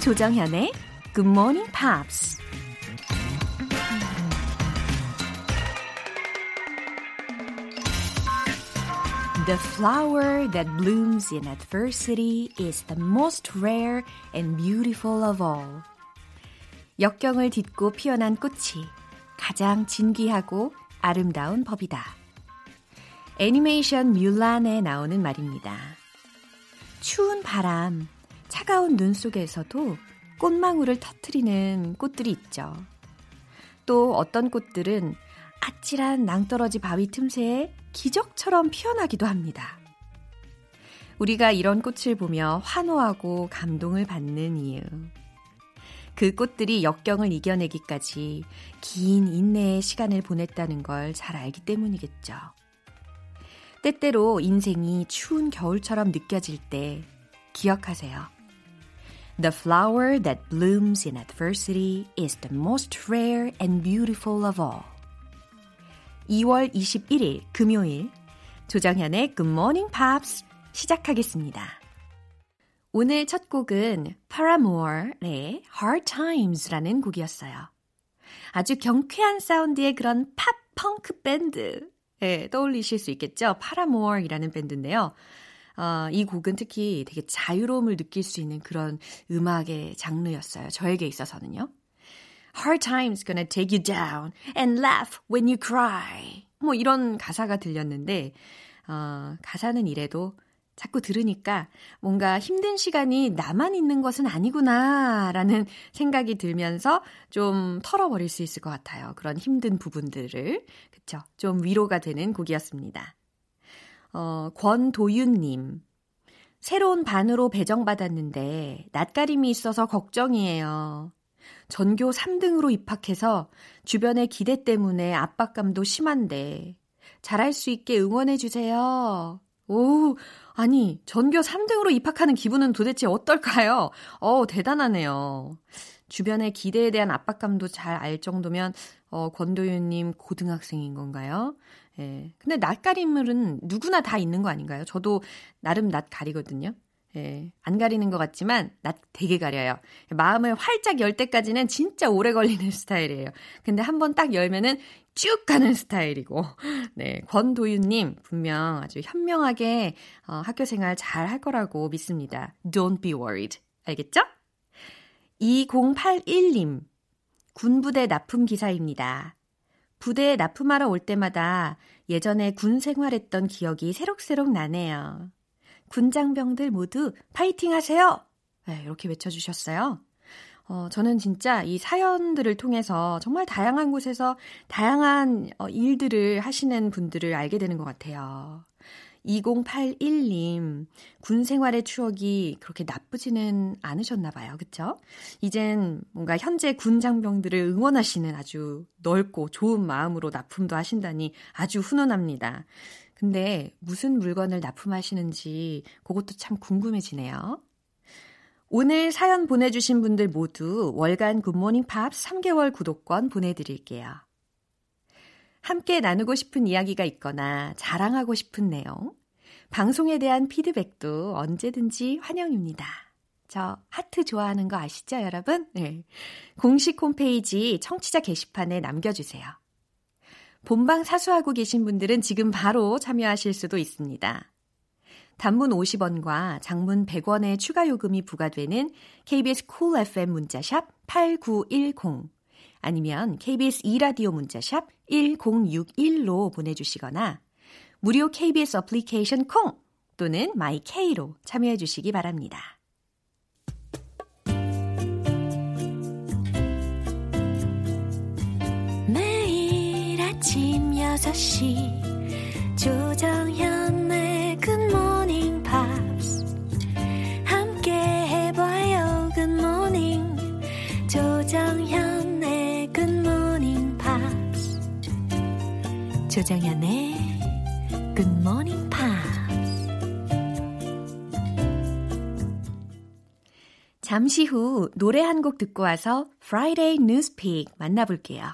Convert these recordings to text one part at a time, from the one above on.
조정현의 Good Morning Pops. The flower that blooms in adversity is the most rare and beautiful of all. 역경을 딛고 피어난 꽃이 가장 진귀하고 아름다운 법이다. 애니메이션 뮬란에 나오는 말입니다. 추운 바람, 차가운 눈 속에서도 꽃망울을 터트리는 꽃들이 있죠. 또 어떤 꽃들은 아찔한 낭떠러지 바위 틈새에 기적처럼 피어나기도 합니다. 우리가 이런 꽃을 보며 환호하고 감동을 받는 이유. 그 꽃들이 역경을 이겨내기까지 긴 인내의 시간을 보냈다는 걸 잘 알기 때문이겠죠. 때때로 인생이 추운 겨울처럼 느껴질 때 기억하세요. The flower that blooms in adversity is the most rare and beautiful of all. 2월 21일 금요일 조정현의 Good Morning Pops 시작하겠습니다. 오늘 첫 곡은 Paramore의 Hard Times라는 곡이었어요. 아주 경쾌한 사운드의 그런 팝 펑크 밴드 예, 떠올리실 수 있겠죠? Paramore이라는 밴드인데요. 어, 이 곡은 특히 되게 자유로움을 느낄 수 있는 그런 음악의 장르였어요. 저에게 있어서는요. Hard times gonna take you down and laugh when you cry. 뭐 이런 가사가 들렸는데, 어, 가사는 이래도 자꾸 들으니까 뭔가 힘든 시간이 나만 있는 것은 아니구나 라는 생각이 들면서 좀 털어버릴 수 있을 것 같아요. 그런 힘든 부분들을. 그쵸? 좀 위로가 되는 곡이었습니다. 어, 권도윤님. 새로운 반으로 배정받았는데 낯가림이 있어서 걱정이에요. 전교 3등으로 입학해서 주변의 기대 때문에 압박감도 심한데 잘할 수 있게 응원해 주세요. 오, 아니, 전교 3등으로 입학하는 기분은 도대체 어떨까요? 어, 대단하네요. 주변의 기대에 대한 압박감도 잘 알 정도면 어, 권도윤님 고등학생인 건가요? 예. 근데 낯가림은 누구나 다 있는 거 아닌가요? 저도 나름 낯 가리거든요. 예, 안 가리는 것 같지만 낯 되게 가려요. 마음을 활짝 열 때까지는 진짜 오래 걸리는 스타일이에요. 근데 한번 딱 열면은 쭉 가는 스타일이고. 네, 권도윤님 분명 아주 현명하게 어, 학교 생활 잘 할 거라고 믿습니다. Don't be worried. 알겠죠? 2081님 군부대 납품 기사입니다. 부대에 납품하러 올 때마다 예전에 군 생활했던 기억이 새록새록 나네요. 군장병들 모두 파이팅 하세요! 네, 이렇게 외쳐주셨어요. 어, 저는 진짜 이 사연들을 통해서 정말 다양한 곳에서 다양한 어, 일들을 하시는 분들을 알게 되는 것 같아요. 2081님, 군 생활의 추억이 그렇게 나쁘지는 않으셨나 봐요. 그쵸? 이젠 뭔가 현재 군 장병들을 응원하시는 아주 넓고 좋은 마음으로 납품도 하신다니 아주 훈훈합니다. 근데 무슨 물건을 납품하시는지 그것도 참 궁금해지네요. 오늘 사연 보내주신 분들 모두 월간 굿모닝 팝 3개월 구독권 보내드릴게요. 함께 나누고 싶은 이야기가 있거나 자랑하고 싶은 내용, 방송에 대한 피드백도 언제든지 환영입니다. 저 하트 좋아하는 거 아시죠, 여러분? 네. 공식 홈페이지 청취자 게시판에 남겨주세요. 본방 사수하고 계신 분들은 지금 바로 참여하실 수도 있습니다. 단문 50원과 장문 100원의 추가 요금이 부과되는 KBS 쿨 cool FM 문자샵 8910 아니면 KBS 2라디오 문자 샵 1061로 보내주시거나 무료 KBS 애플리케이션 콩 또는 마이케이로 참여해 주시기 바랍니다. 매일 아침 6시 조정현 조정현의 Good Morning Pop. 잠시 후 노래 한 곡 듣고 와서 Friday Newspeak 만나볼게요.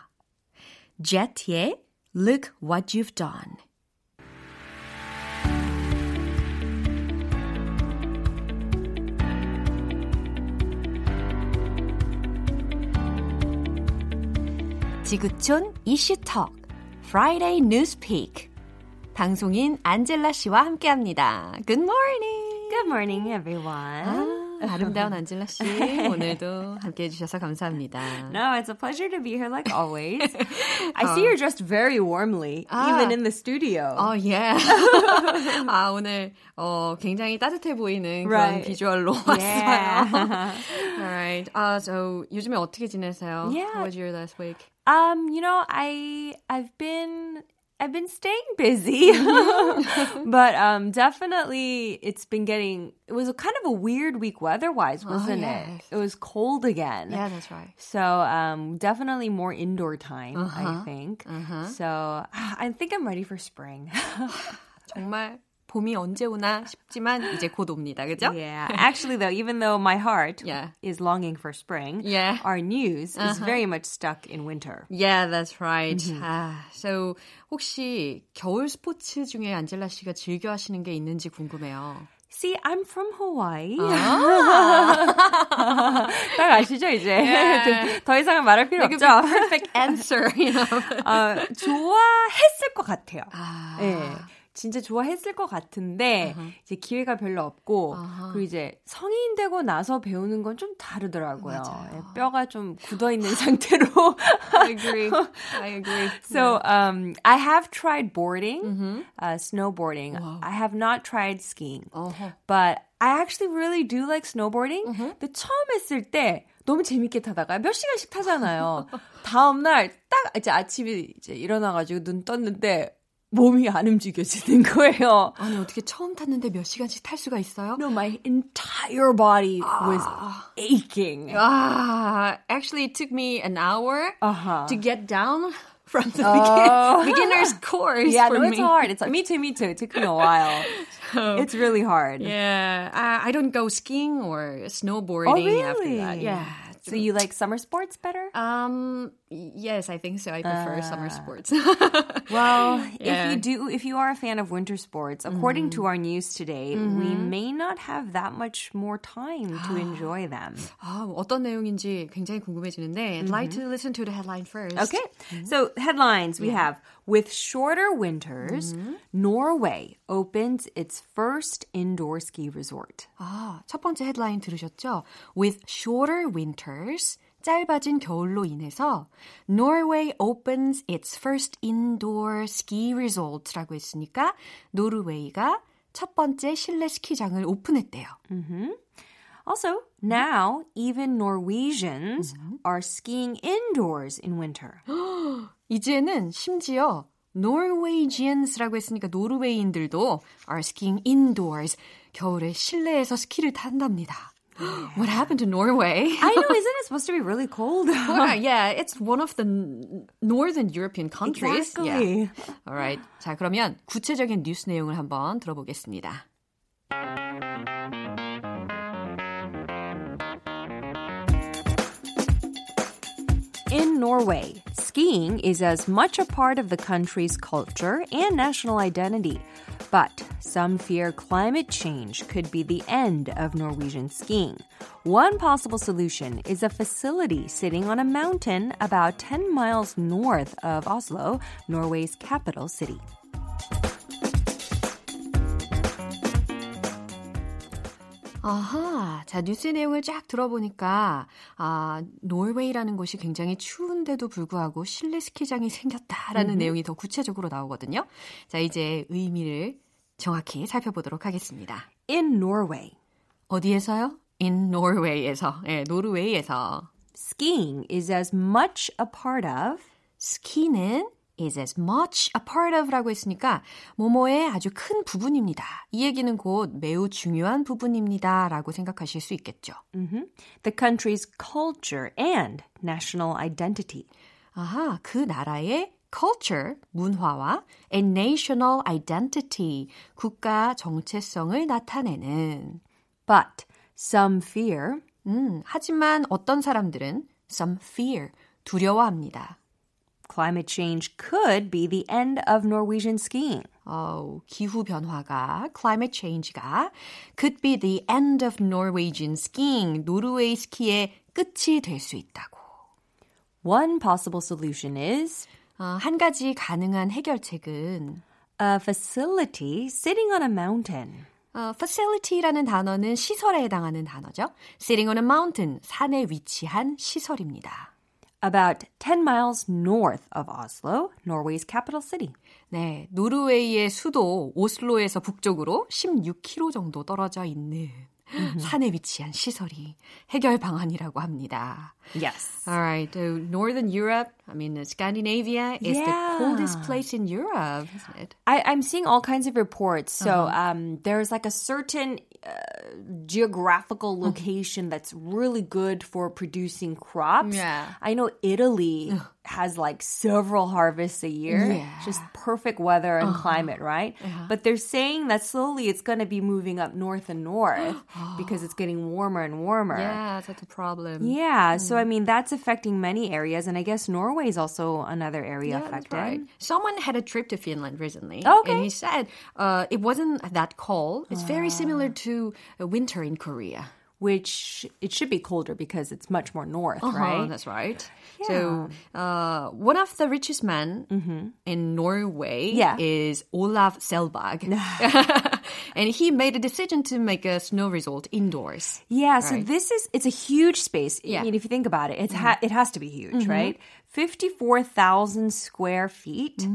Jet의 Look What You've Done. 지구촌 이슈톡 Friday Newspeak 방송인 안젤라 씨와 함께합니다. Good morning. Good morning, everyone. 아, 아름다운 안젤라 씨 오늘도 함께해 주셔서 감사합니다. No, it's a pleasure to be here like always. I see you're dressed very warmly, 아. even in the studio. Oh yeah. 아 오늘 어 굉장히 따뜻해 보이는 right. 그런 비주얼로 yeah. 왔어요. Alright. 아, uh, so 요즘에 어떻게 지내세요? Yeah. How was your last week? Um, you know, I I've been I've been staying busy. but um definitely it's been getting it was a kind of a weird week weather-wise, oh, wasn't oh, yes. it? It was cold again. Yeah, that's right. So um definitely more indoor time, uh-huh. I think. Uh-huh. So I think I'm ready for spring. 정말 봄이 언제 오나 싶지만 이제 곧 옵니다. 그죠? Yeah. Actually though, even though my heart yeah. is longing for spring, yeah. our news uh-huh. is very much stuck in winter. Yeah, that's right. Mm-hmm. 아, so 혹시 겨울 스포츠 중에 안젤라 씨가 즐겨 하시는 게 있는지 궁금해요. See, I'm from Hawaii. 아~ 딱 아시죠, 이제? Yeah. 더 이상은 말할 필요 없죠? perfect answer, you know. 어, 좋아했을 것 같아요. 아. 네. 진짜 좋아했을 것 같은데 uh-huh. 이제 기회가 별로 없고 uh-huh. 그리고 이제 성인 되고 나서 배우는 건 좀 다르더라고요. 맞아요. 뼈가 좀 굳어 있는 상태로. I agree. I agree. So um, I have tried boarding, mm-hmm. uh, snowboarding. Wow. I have not tried skiing, uh-huh. but I actually really do like snowboarding. Uh-huh. 근데 처음 했을 때 너무 재밌게 타다가 몇 시간씩 타잖아요. 다음 날 딱 이제 아침에 이제 일어나가지고 눈 떴는데 몸이 안 움직여지는 거예요. 아니 어떻게 처음 탔는데 몇 시간씩 탈 수가 있어요? No, my entire body was aching. Ah, actually, it took me an hour uh-huh. to get down. From the oh. beginner's course. Yeah, no, me. it's hard. It's me too, me too. It took me a while. So, it's really hard. Yeah, I, I don't go skiing or snowboarding oh, really? after that. Yeah, so you like summer sports better? Um, yes, I think so. I prefer uh, summer sports. well, yeah. if you do, if you are a fan of winter sports, according mm-hmm. to our news today, mm-hmm. we may not have that much more time to enjoy them. 아, 어떤 내용인지 굉장히 궁금해지는데, I'd like to listen to the headline first. Okay. So headlines we have with shorter winters, mm-hmm. Norway opens its first indoor ski resort. 아, 첫 번째 헤드라인 들으셨죠? With shorter winters, 짧아진 겨울로 인해서 Norway opens its first indoor ski resort라고 했으니까 노르웨이가 첫 번째 실내 스키장을 오픈했대요. Mm-hmm. Also, now even Norwegians mm-hmm. are skiing indoors in winter. 이제는 심지어 Norwegians라고 했으니까 노르웨이인들도 are skiing indoors. 겨울에 실내에서 스키를 탄답니다. What happened to Norway? I know, isn't it supposed to be really cold? well, yeah, it's one of the northern European countries. Exactly. Yeah. Alright. 자, 그러면 구체적인 뉴스 내용을 한번 들어보겠습니다. In Norway, skiing is as much a part of the country's culture and national identity. But some fear climate change could be the end of Norwegian skiing. One possible solution is a facility sitting on a mountain about 10 miles north of Oslo, Norway's capital city. 아하, 자, 뉴스 내용을 쫙 들어보니까, 아, 노르웨이라는 곳이 굉장히 추운데도 불구하고 실내 스키장이 생겼다라는 mm-hmm. 내용이 더 구체적으로 나오거든요. 자, 이제 의미를 정확히 살펴보도록 하겠습니다. In Norway. 어디에서요? In Norway에서. 예, 노르웨이에서. Skiing is as much a part of. 스키는 is as much a part of라고 했으니까 뭐뭐의 아주 큰 부분입니다. 이 얘기는 곧 매우 중요한 부분입니다라고 생각하실 수 있겠죠. Mm-hmm. The country's culture and national identity. 아하, 그 나라의 culture, 문화와 a national identity, 국가 정체성을 나타내는. But some fear. 음, 하지만 어떤 사람들은 some fear, 두려워합니다. Climate change could be the end of Norwegian skiing. 어, 기후 변화가 climate change가 could be the end of Norwegian skiing. 노르웨이 스키의 끝이 될 수 있다고. One possible solution is 어, 한 가지 가능한 해결책은 a facility sitting on a mountain. 어, facility라는 단어는 시설에 해당하는 단어죠. Sitting on a mountain, 산에 위치한 시설입니다. About 10 miles north of Oslo, Norway's capital city. 네, 노르웨이의 수도 오슬로에서 북쪽으로 16km 정도 떨어져 있는 산에 위치한 시설이 해결 방안이라고 합니다. Yes. All right, so Northern Europe, I mean Scandinavia, is the coldest place in Europe, isn't it? I, I'm seeing all kinds of reports. So Uh-huh. um, there's like a certain uh, geographical Mm-hmm. location that's really good for producing crops. Yeah. I know Italy has like several harvests a year, Yeah. Uh-huh. just perfect weather and climate, right? But they're saying that slowly it's going to be moving up north and north because it's getting warmer and warmer. Yeah, that's a problem. Yeah, so I Mm. mean that's affecting many areas, and I guess Norway is also another area Yeah, affected. right. Someone had a trip to Finland recently, Okay. and he said uh, it wasn't that cold. It's very similar to uh, winter in Korea. which it should be colder because it's much more north, Uh-huh, right? That's right. So, uh, one of the richest men in Norway Yeah. is Olaf Selbag. and he made a decision to make a snow resort indoors. Yeah, so this is it's a huge space. Yeah. I mean, if you think about it, it's mm-hmm. ha- it has to be huge, mm-hmm. right? Fifty-four thousand square feet,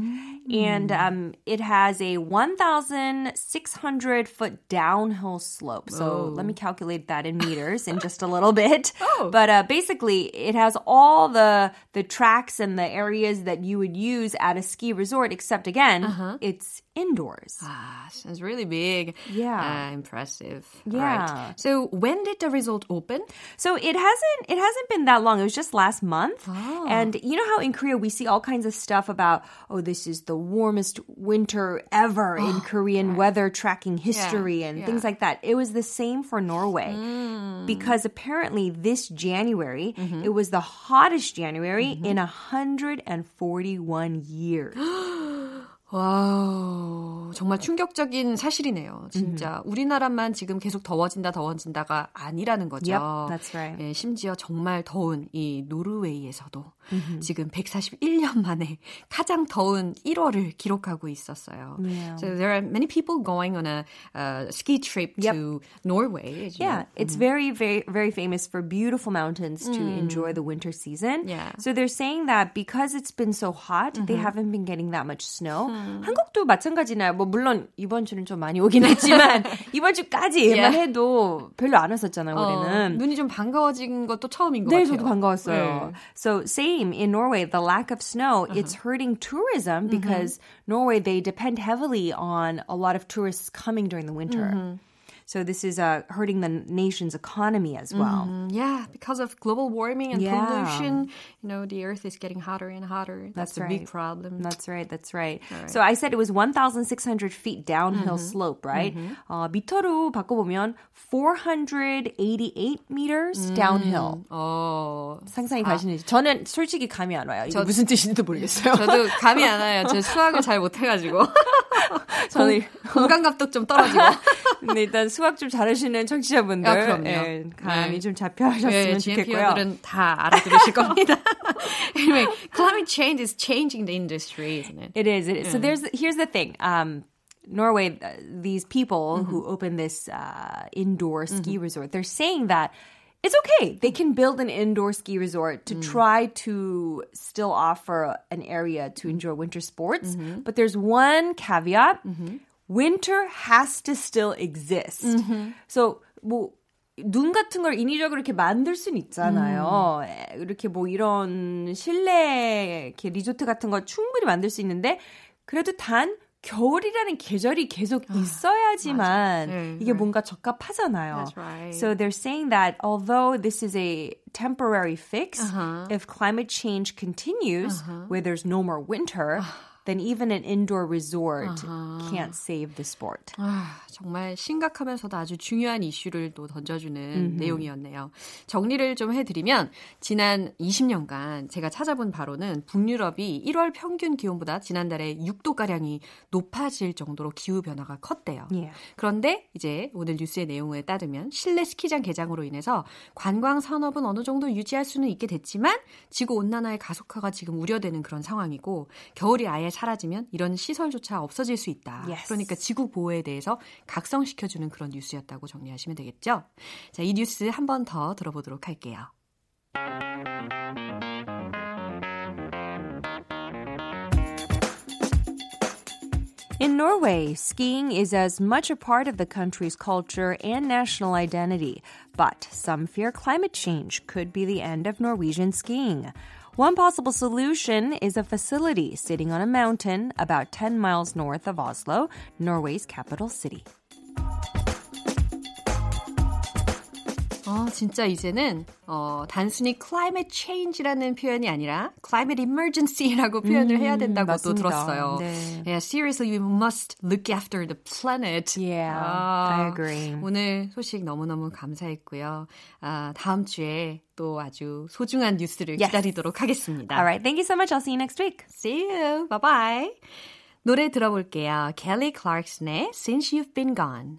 and um, it has a one thousand six hundred foot downhill slope. So let me calculate that in meters in just a little bit. But uh, basically, it has all the the tracks and the areas that you would use at a ski resort, except again, it's indoors. Ah, sounds really big. Yeah. Uh, impressive. Yeah. right. So, when did the resort open? So it hasn't it hasn't been that long. It was just last month. And you know how in Korea we see all kinds of stuff about oh this is the warmest winter ever in Korean weather tracking history and yeah. things like that. It was the same for Norway. Because apparently this January it was the hottest January in 141 years. 와우, 정말 충격적인 사실이네요. 진짜 우리나라만 지금 계속 더워진다 더워진다가 아니라는 거죠. Yep, that's right. 예, 심지어 정말 더운 이 노르웨이에서도 지금 141년 만에 가장 더운 1월을 기록하고 있었어요. Yeah. So there are many people going on a uh, ski trip to Norway. Yeah, know. it's very, very, very famous for beautiful mountains to enjoy the winter season. Yeah. So they're saying that because it's been so hot, they haven't been getting that much snow. 한국도 마찬가지나요. 뭐 물론 이번 주는 좀 많이 오긴 했지만 이번 주까지만 Yeah. 해도 별로 안 왔었잖아요. 어, 올해는. 눈이 좀 반가워진 것도 처음인 것 네, 같아요. 저도 반가웠어요. 네. So in Norway, the lack of snow, uh-huh. it's hurting tourism mm-hmm. because Norway they depend heavily on a lot of tourists coming during the winter. Mm-hmm. So this is uh, hurting the nation's economy as well. Mm, Yeah, because of global warming and Yeah. pollution, you know, the earth is getting hotter and hotter. That's, That's a big right. problem. That's right. That's right. So I said it was 1,600 feet downhill slope, right? 어, 미터로 바꿔보면 488 meters downhill. 어, 상상이 가시는지 저는 솔직히 감이 안 와요. 이게 무슨 뜻인지도 모르겠어요. 저도 감이 안 와요. 저 수학을 잘 못해가지고. 저는 공감각도 좀 떨어지고. 근데 일단 수 학 좀 잘하시는 청취자분들 아, 그럼요. 예, 감이 네. 좀 잡혀하셨으면 네, 좋겠고요. GMP들은 다 알아들으실 겁니다. anyway, climate change is changing the industry, isn't it? It is. It is. So there's here's the thing. Um, Norway, uh, these people who open this uh, indoor ski resort, they're saying that it's okay. They can build an indoor ski resort to try to still offer an area to enjoy winter sports. But there's one caveat. Winter has to still exist. So 뭐 눈 같은 걸 인위적으로 이렇게 만들 수는 있잖아요. 에, 이렇게 뭐 이런 실내 이렇게 리조트 같은 거 충분히 만들 수 있는데 그래도 단 겨울이라는 계절이 계속 있어야지만 네, 이게 right. 뭔가 적합하잖아요. That's right. So they're saying that although this is a temporary fix, Uh-huh. if climate change continues, where there's no more winter, Then even an indoor resort uh-huh. can't save the sport. 아, 정말 심각하면서도 아주 중요한 이슈를 또 던져주는 mm-hmm. 내용이었네요. 정리를 좀 해드리면 지난 20년간 제가 찾아본 바로는 북유럽이 1월 평균 기온보다 지난달에 6도 가량이 높아질 정도로 기후 변화가 컸대요. Yeah. 그런데 이제 오늘 뉴스의 내용에 따르면 실내 스키장 개장으로 인해서 관광 산업은 어느 정도 유지할 수는 있게 됐지만 지구 온난화의 가속화가 지금 우려되는 그런 상황이고 겨울이 아예 사라지면 이런 시설조차 없어질 수 있다. Yes. 그러니까 지구 보호에 대해서 각성시켜주는 그런 뉴스였다고 정리하시면 되겠죠. 자, 이 뉴스 한 번 더 들어보도록 할게요. In Norway, skiing is as much a part of the country's culture and national identity, but some fear climate change could be the end of Norwegian skiing. One possible solution is a facility sitting on a mountain about 10 miles north of Oslo, Norway's capital city. 어, 진짜 이제는 어, 단순히 climate change라는 표현이 아니라 climate emergency라고 표현을 음, 해야 된다고. 또 들었어요. 네. Yeah, seriously, we must look after the planet. Yeah, 아, I agree. 오늘 소식 너무너무 감사했고요. 아, 다음 주에 또 아주 소중한 뉴스를 yes. 기다리도록 하겠습니다. Alright, thank you so much. I'll see you next week. See you. Bye bye. 노래 들어볼게요. Kelly Clarkson의 Since You've Been Gone.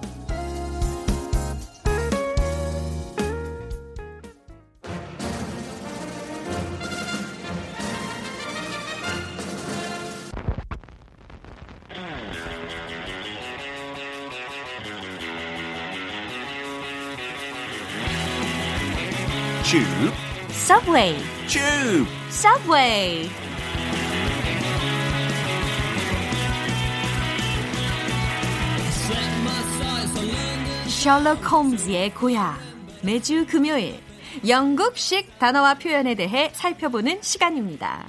Subway. Tube. Subway. 셜록 홈즈의 고향. 매주 금요일 영국식 단어와 표현에 대해 살펴보는 시간입니다.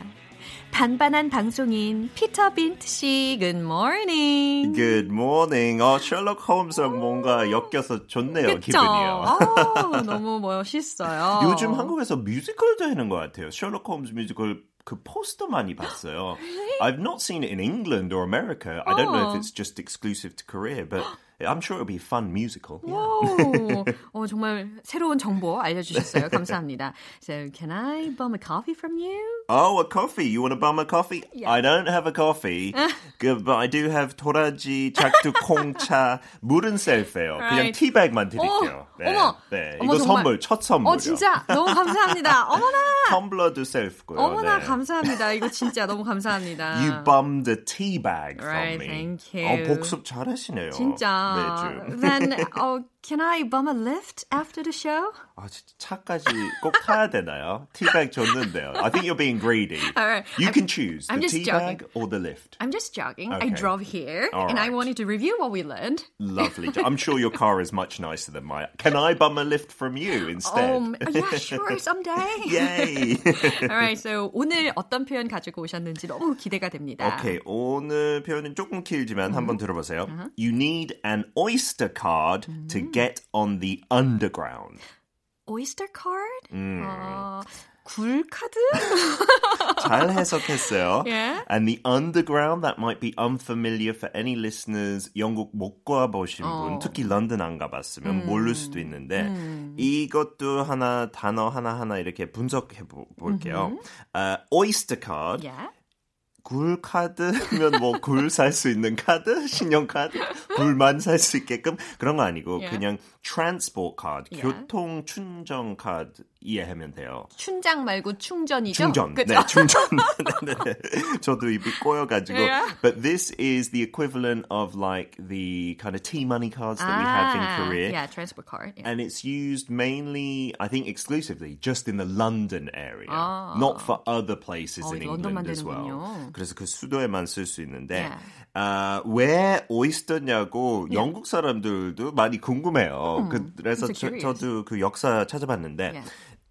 반반한 방송인 피터 빈트 씨, good morning. Good morning. 어, 셜록 홈즈랑 뭔가 엮여서 좋네요, 그쵸? 기분이요. 아, 너무 멋있어요. 요즘 한국에서 뮤지컬도 하는 것 같아요. 셜록 홈즈 뮤지컬 그 포스터 많이 봤어요. I've not seen it in England or America. I don't know if it's just exclusive to Korea, but I'm sure it'll be a fun musical. Yeah. 어, 정말 새로운 정보 알려주셨어요. 감사합니다. So, can I bum a coffee from you? Oh, a coffee. You want to bum a coffee? Yeah. I don't have a coffee. But I do have 도라지, 작두, 콩차, 물은 셀프예요. Right. 그냥 티백만 드릴게요. 어, 네. 어머. 네. 어머, 이거 정말. 선물, 첫 선물이요. 어, 진짜 너무 감사합니다. 어머나. 텀블러도 셀프고요. 어머나, 네. 감사합니다. 이거 진짜 너무 감사합니다. You bummed the tea bag right, from me. Thank you. 어, 복습 잘하시네요. 진짜. 매주. Then, oh, can I bum a lift after the show? 아, 차까지 꼭 타야 되나요? 티백 줬는데요. I think you're being greedy. All right. You I'm, can choose the teabag or the lift. I'm just jogging. Okay. I drove here All and right. I wanted to review what we learned. Lovely. I'm sure your car is much nicer than mine. Can I bum a lift from you instead? Um, yeah, sure, someday. Yay. All right. So 오늘 어떤 표현 가지고 오셨는지 너무 기대가 됩니다. Okay. 오늘 표현은 조금 길지만 mm-hmm. 한번 들어보세요. Uh-huh. You need an Oyster card mm-hmm. to get on the underground. Oyster card? 음. 어, 굴 카드? 잘 해석했어요. Yeah. And the underground that might be unfamiliar for any listeners. 영국 못 가보신 어. 분, 특히 런던 안 가봤으면 음. 모를 수도 있는데 음. 이것도 하나 단어 하나 하나 이렇게 분석해 볼게요. Uh, oyster card. Yeah. 굴 카드면 뭐 굴 살 수 있는 카드, 신용 카드, 굴만 살 수 있게끔 그런 거 아니고 yeah. 그냥 transport card, yeah. 교통 충전 카드 이해하면 돼요. 춘장 말고 충전이죠? 충전. 그쵸? 네, 충전. 네, 네. 저도 입이 꼬여가지고. Yeah. But this is the equivalent of like the kind of T-money cards that ah, we have in Korea. Yeah, transport card. Yeah. And it's used mainly, I think exclusively, just in the London area. 아. Not for other places 어, in England as well. 그래서 그 수도에만 쓸 수 있는데. 아, 왜 오이스터냐고. 영국 사람들도 많이 궁금해요. 음, 그래서 저, 저도 그 역사 찾아봤는데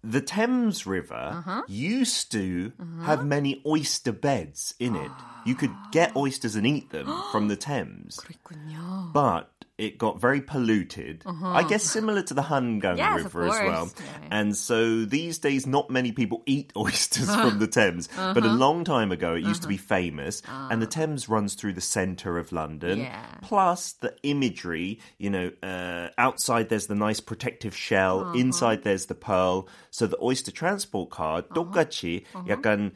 the Thames River Uh-huh. used to have many oyster beds in it. You could get oysters and eat them from the Thames. 그랬군요. But it got very polluted. I guess similar to the Hangang Uh-huh. Yes, of River as well. course. Yeah. And so these days, not many people eat oysters from the Thames. Uh-huh. But a long time ago, it used to be famous. And the Thames runs through the centre of London. Ah. Yeah. Plus the imagery, you know, uh, outside there's the nice protective shell, Uh-huh. inside there's the pearl. So the oyster transport card Uh-huh. 똑같이 약간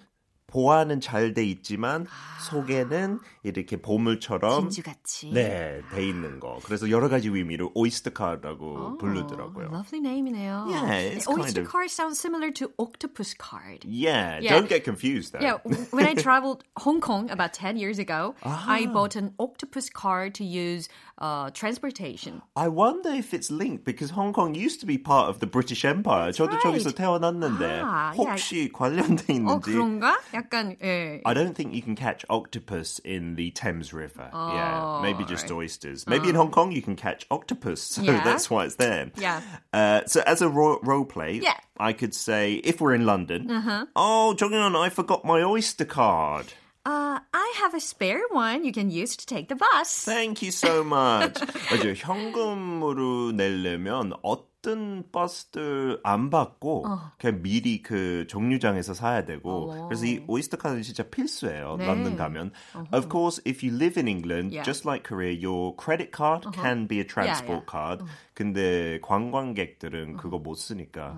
보안은 잘 돼 있지만 속에는 이렇게 보물처럼 진주같이. 네, 돼 있는 거. 그래서 여러 가지 의미로 oyster card라고 Oh, 부르더라고요. Lovely name이네요. Yeah, it's kind Oyster of- card sounds similar to octopus card. Yeah, Yeah. don't get confused though. Yeah, when I traveled Hong Kong about 10 years ago, Ah. I bought an octopus card to use uh, transportation. I wonder if it's linked because Hong Kong used to be part of the British Empire. 저도 right. 저기서 태어났는데 아, 혹시 관련돼 어, 있는지. 그런가? 약간, 예. I don't think you can catch octopus in the Thames River. yeah, maybe just right. oysters. Maybe in Hong Kong you can catch octopus, so Yeah. that's why it's there. Yeah. Uh, so as a ro- role play, Yeah. I could say if we're in London, oh, Jonghyun, I forgot my oyster card. Uh, I have a spare one you can use to take the bus. Thank you so much. 맞아요. 현금으로 내려면 어떤 버스들 안 받고 그냥 미리 그 정류장에서 사야 되고 그래서 이 오이스터 카드는 진짜 필수예요. 네. 런던 가면. Of course, if you live in England, Yeah. just like Korea, your credit card can be a transport yeah. card. 근데 관광객들은 그거 못 쓰니까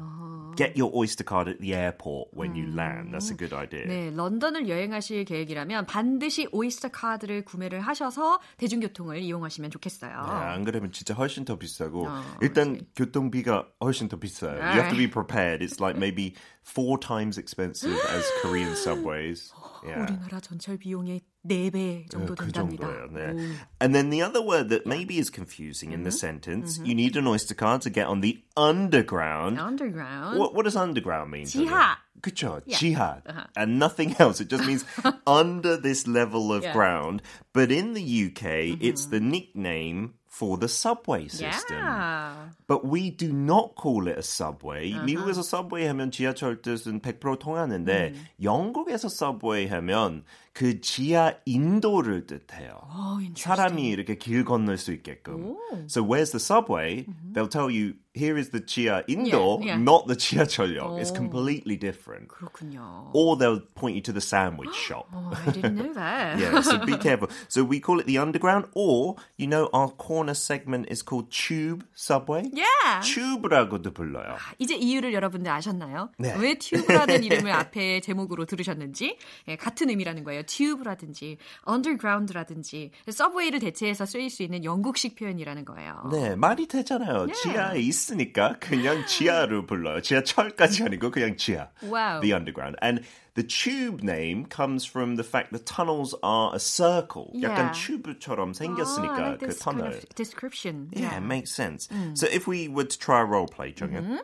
get your oyster card at the airport when you land. That's a good idea. 네, 런던을 여행하실 계획이라면 반드시 오이스터 카드를 구매를 하셔서 대중교통을 이용하시면 좋겠어요. 네, 안 그러면 진짜 훨씬 더 비싸고 어, 일단 교통비 가 훨씬 더 비싸요. You have to be prepared. It's like maybe four times expensive as Korean subways. Yeah. 우리나라 전철 비용의 4배 정도 그 된답니다. 정도예요. 네. And then the other word that maybe is confusing in the sentence, you need an oyster card to get on the underground. Underground. What, what does underground mean? 지하. 그쵸, 지하. And nothing else. It just means under this level of Yeah. ground. But in the UK, it's the nickname for the subway system. Yeah. But we do not call it a subway. 미국에서 subway 하면 지하철 뜻은 100% 통하는데 영국에서 subway 하면 그 지하 인도를 뜻해요. Oh, interesting. 사람이 이렇게 길 건널 수 있게끔. So where's the subway? They'll tell you here is the 지하 인도, Yeah, yeah. not the 지하철역. It's completely different. 그렇군요. Or they'll point you to the sandwich shop. Oh, I didn't know that. Yeah, so be careful. So we call it the underground, or you know, our corner segment is called tube subway. Yeah. tube라고도 불러요. 이제 이유를 여러분들 아셨나요? 네. 왜 튜브라는 이름을 앞에 제목으로 들으셨는지 예, 같은 의미라는 거예요. 튜브라든지 underground라든지 서브웨이를 대체해서 쓰일 수 있는 영국식 표현이라는 거예요. 네, 말이 되잖아요. 지하에 있으니까 그냥 지하로 불러요. 지하철까지 아니고 그냥 지하. Wow. The underground. And the tube name comes from the fact the tunnels are a circle. 약간 Yeah. 튜브처럼 Ah, I 생겼으니까 like 그 this kind 터널. of description. Yeah, it makes sense. So if we were to try a role play, 정연,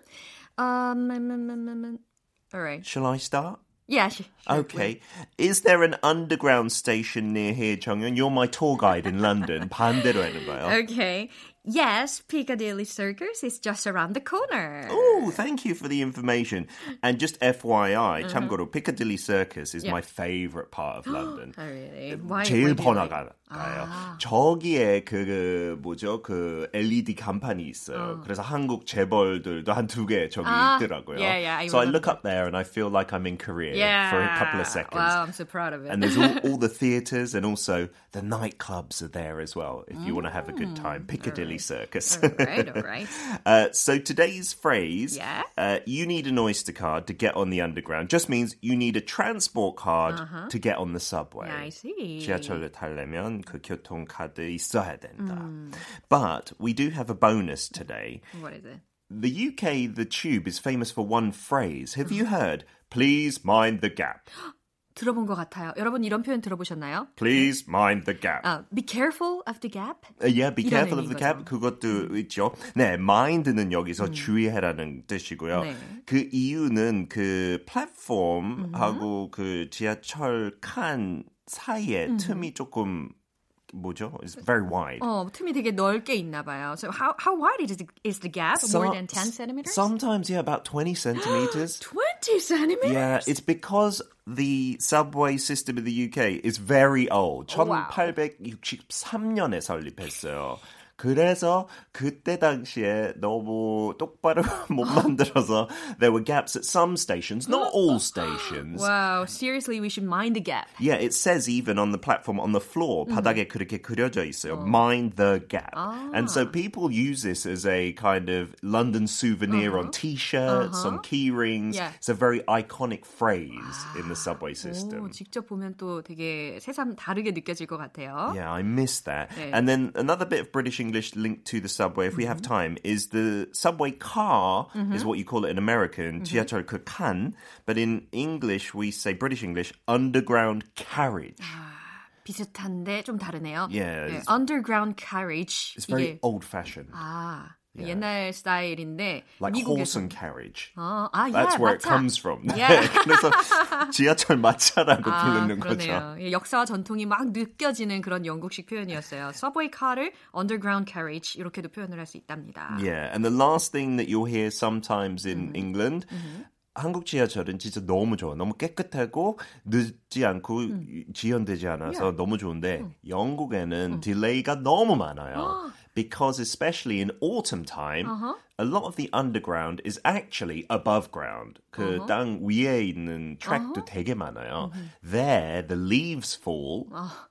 Um, um, um, um, um, um, all right. shall I start? Yeah, sure. sure. Okay. Is there an underground station near here, 정연? You're my tour guide in London. 반대로 하는 거예요. Okay. Yes, Piccadilly Circus is just around the corner. Oh, thank you for the information. And just FYI, 참고로 Piccadilly Circus is Yeah. my favorite part of London. Oh, really? Why? 제일 why do you like- 번화가요. 저기에 그, 그 뭐죠 그 LED 간판이 있어요. 그래서 한국 재벌들도 한 두 개 저기 아, 있더라고요. yeah, yeah, I so I remember. look up there and I feel like I'm in Korea Yeah. for a couple of seconds. Wow, I'm so proud of it. And there's all, all the theatres and also the nightclubs are there as well if you want to have a good time. Piccadilly Circus. all right, all right. Uh, so today's phrase, Yeah. uh, you need an Oyster card to get on the underground, just means you need a transport card to get on the subway. Uh-huh. I see. 지하철을 타려면 그 교통카드 있어야 된다. But we do have a bonus today. What is it? The UK, the tube, is famous for one phrase. Have you heard? Please mind the gap. 들어본 것 같아요. 여러분 이런 표현 들어보셨나요? Please mind the gap. 아, be careful of the gap. Uh, yeah, be careful of the gap. 그것도 있죠. 네, mind는 여기서 주의해라는 뜻이고요. 네. 그 이유는 그 플랫폼하고 그 지하철 칸 사이에 틈이 조금 뭐죠? It's very wide. 어, 틈이 되게 넓게 있나 봐요. So how how wide is the, is the gap? More than 10 centimeters? Sometimes, yeah, about 20 centimeters. 20 centimeters? Yeah, it's because the subway system in the UK is very old. Oh, wow. 1863년에 설립했어요. 그래서 그때 당시에 너무 똑바로 못 만들어서 there were gaps at some stations, not all stations. Wow, seriously, we should mind the gap. Yeah, it says even on the platform on the floor 바닥에 그렇게 그려져 있어요. Mind the gap. And so people use this as a kind of London souvenir on t-shirts, on key rings. Yeah. It's a very iconic phrase in the subway system. 오, 직접 보면 또 되게 새삼 다르게 느껴질 것 같아요. Yeah, I miss that. 네. And then another bit of British English linked to the subway, if we have time, is the subway car is what you call it in American, 지하철 그 칸. But in English, we say British English, underground carriage. 비슷한데 좀 다르네요. Yeah, 네, it's- underground carriage. It's very 이게 old-fashioned, 아, 옛날 스타일인데 like horse 미국에서 and carriage. 어, 아, That's yeah, where it 마차. comes from. Yeah. 그래서 지하철 마차라고 아, 부르는 거죠. 그러네요. 예, 역사와 전통이 막 느껴지는 그런 영국식 표현이었어요. 서브웨이 카를 underground carriage 이렇게도 표현을 할 수 있답니다. Yeah, and the last thing that you'll hear sometimes in England. 한국 지하철은 진짜 너무 좋아. 너무 깨끗하고 늦지 않고 지연되지 않아서 너무 좋은데 영국에는 딜레이가 너무 많아요. Because especially in autumn time, a lot of the underground is actually above ground. 그 땅 위에 있는 track도 되게 많아요. There, the leaves fall,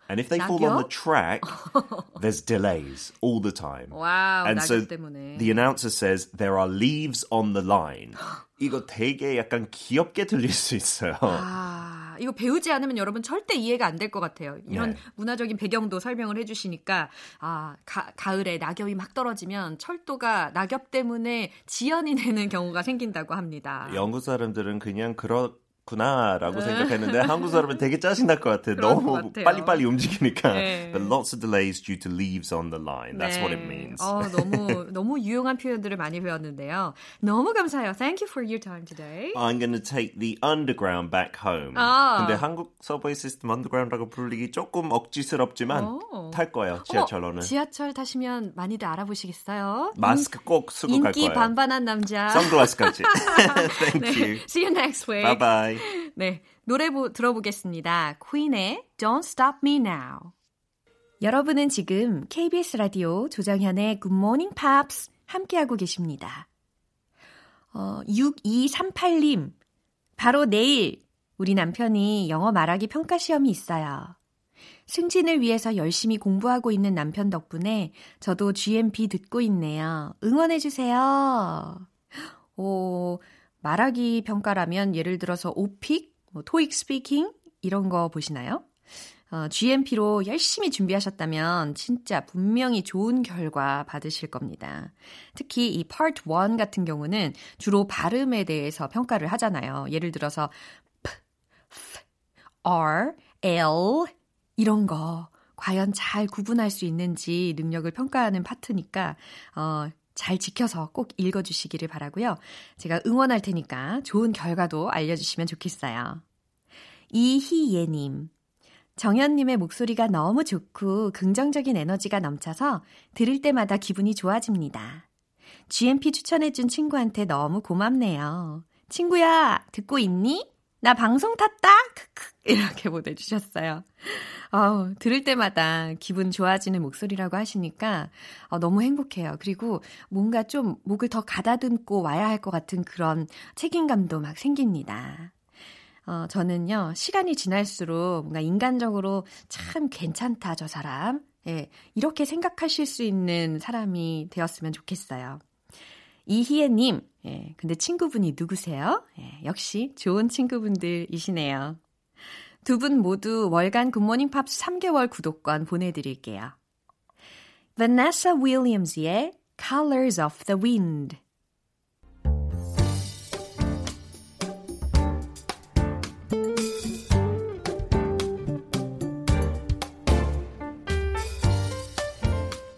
and if they fall on the 낙엽? track, there's delays all the time. 와우, And so 낙엽 때문에. the announcer says there are leaves on the line. 이거 되게 약간 귀엽게 들릴 수 있어요. 아, 이거 배우지 않으면 여러분 절대 이해가 안 될 것 같아요. 이런 네. 문화적인 배경도 설명을 해주시니까 아 가, 가을에 낙엽이 막 떨어지면 철도가 낙엽 때문에 지연이 되는 경우가 생긴다고 합니다. 영국 사람들은 그냥 그렇 구나라고 생각했는데 한국 사람은 되게 짜증 날 것 같아. 네. 너무. 빨리빨리 움직이니까. 네. But lots of delays due to leaves on the line. That's what it means. 어, 너무 너무 유용한 표현들을 많이 배웠는데요. 너무 감사해요. Thank you for your time today. I'm going to take the underground back home. 아. 근데 한국 서브웨이 시스템 underground라고 부르기 조금 억지스럽지만 오. 탈 거예요. 지하철로는. 어머, 지하철 타시면 많이들 알아보시겠어요? 마스크 꼭 쓰고 갈 인기 거예요. 반반한 남자. 선글라스까지. Thank 네, you. See you next week. Bye bye. 네, 노래 보, 들어보겠습니다. 퀸의 Don't Stop Me Now. 여러분은 지금 KBS 라디오 조정현의 Good Morning Pops 함께하고 계십니다. 어, 6238님, 바로 내일 우리 남편이 영어 말하기 평가 시험이 있어요. 승진을 위해서 열심히 공부하고 있는 남편 덕분에 저도 GMP 듣고 있네요. 응원해주세요. 오, 말하기 평가라면 예를 들어서 오픽, 뭐 토익 스피킹 이런 거 보시나요? 어, GMP로 열심히 준비하셨다면 진짜 분명히 좋은 결과 받으실 겁니다. 특히 이 Part 1 같은 경우는 주로 발음에 대해서 평가를 하잖아요. 예를 들어서 P, F, R, L 이런 거 과연 잘 구분할 수 있는지 능력을 평가하는 파트니까 어, 잘 지켜서 꼭 읽어주시기를 바라고요. 제가 응원할 테니까 좋은 결과도 알려주시면 좋겠어요. 이희예님. 정현님의 목소리가 너무 좋고 긍정적인 에너지가 넘쳐서 들을 때마다 기분이 좋아집니다. GMP 추천해준 친구한테 너무 고맙네요. 친구야, 듣고 있니? 나 방송 탔다! 크크. 이렇게 보내주셨어요. 어, 들을 때마다 기분 좋아지는 목소리라고 하시니까 어, 너무 행복해요. 그리고 뭔가 좀 목을 더 가다듬고 와야 할 것 같은 그런 책임감도 막 생깁니다. 어, 저는요, 시간이 지날수록 뭔가 인간적으로 참 괜찮다, 저 사람. 예, 이렇게 생각하실 수 있는 사람이 되었으면 좋겠어요. 이희애님, 예, 근데 친구분이 누구세요? 예, 역시 좋은 친구분들이시네요. 두 분 모두 월간 굿모닝 팝스 3개월 구독권 보내드릴게요. Vanessa Williams의 Colors of the Wind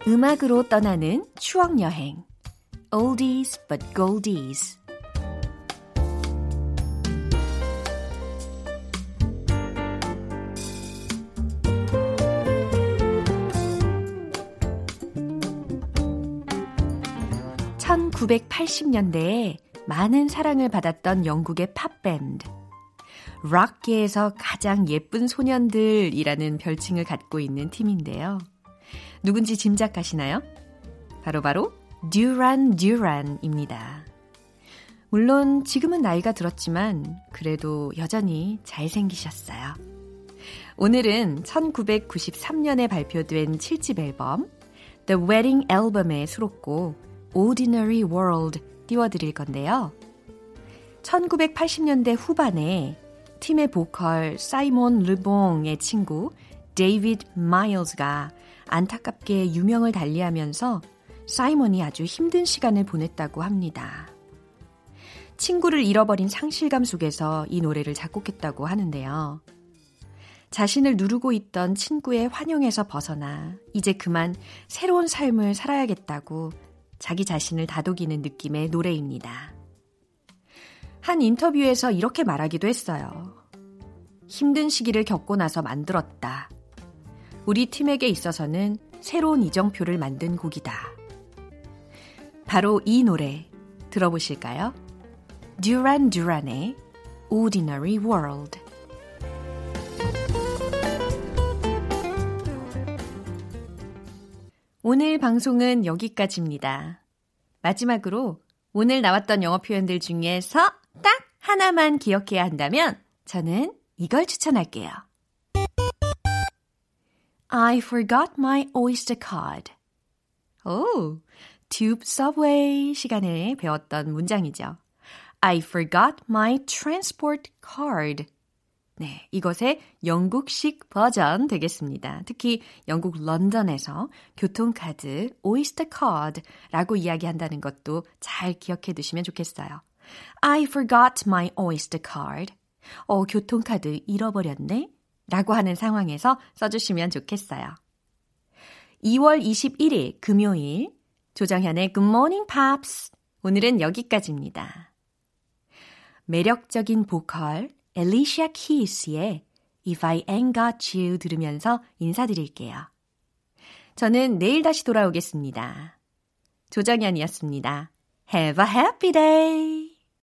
음악으로 떠나는 추억 여행 oldies but goldies. (1980년대에) 많은 사랑을 받았던 영국의 팝밴드. 락계에서 가장 예쁜 소년들이라는 별칭을 갖고 있는 팀인데요. 누군지 짐작하시나요? 바로바로 바로 듀란 듀란입니다. 물론 지금은 나이가 들었지만 그래도 여전히 잘생기셨어요. 오늘은 1993년에 발표된 7집 앨범 The Wedding Album의 수록곡 Ordinary World 띄워드릴 건데요. 1980년대 후반에 팀의 보컬 사이몬 르봉의 친구 데이비드 마일즈가 안타깝게 유명을 달리하면서 사이먼이 아주 힘든 시간을 보냈다고 합니다. 친구를 잃어버린 상실감 속에서 이 노래를 작곡했다고 하는데요. 자신을 누르고 있던 친구의 환영에서 벗어나 이제 그만 새로운 삶을 살아야겠다고 자기 자신을 다독이는 느낌의 노래입니다. 한 인터뷰에서 이렇게 말하기도 했어요. 힘든 시기를 겪고 나서 만들었다. 우리 팀에게 있어서는 새로운 이정표를 만든 곡이다. 바로 이 노래 들어보실까요? 듀란 듀란의 Ordinary World 오늘 방송은 여기까지입니다. 마지막으로 오늘 나왔던 영어 표현들 중에서 딱 하나만 기억해야 한다면 저는 이걸 추천할게요. I forgot my Oyster card. 오, Tube Subway 시간에 배웠던 문장이죠. I forgot my transport card. 네, 이것의 영국식 버전 되겠습니다. 특히 영국 런던에서 교통카드, 오이스터 카드라고 이야기한다는 것도 잘 기억해 두시면 좋겠어요. I forgot my oyster card. 어, 교통카드 잃어버렸네? 라고 하는 상황에서 써주시면 좋겠어요. 2월 21일 금요일 조정현의 Good Morning Pops 오늘은 여기까지입니다. 매력적인 보컬 엘리시아 키스의 If I Ain't Got You 들으면서 인사드릴게요. 저는 내일 다시 돌아오겠습니다. 조정현이었습니다. Have a happy day!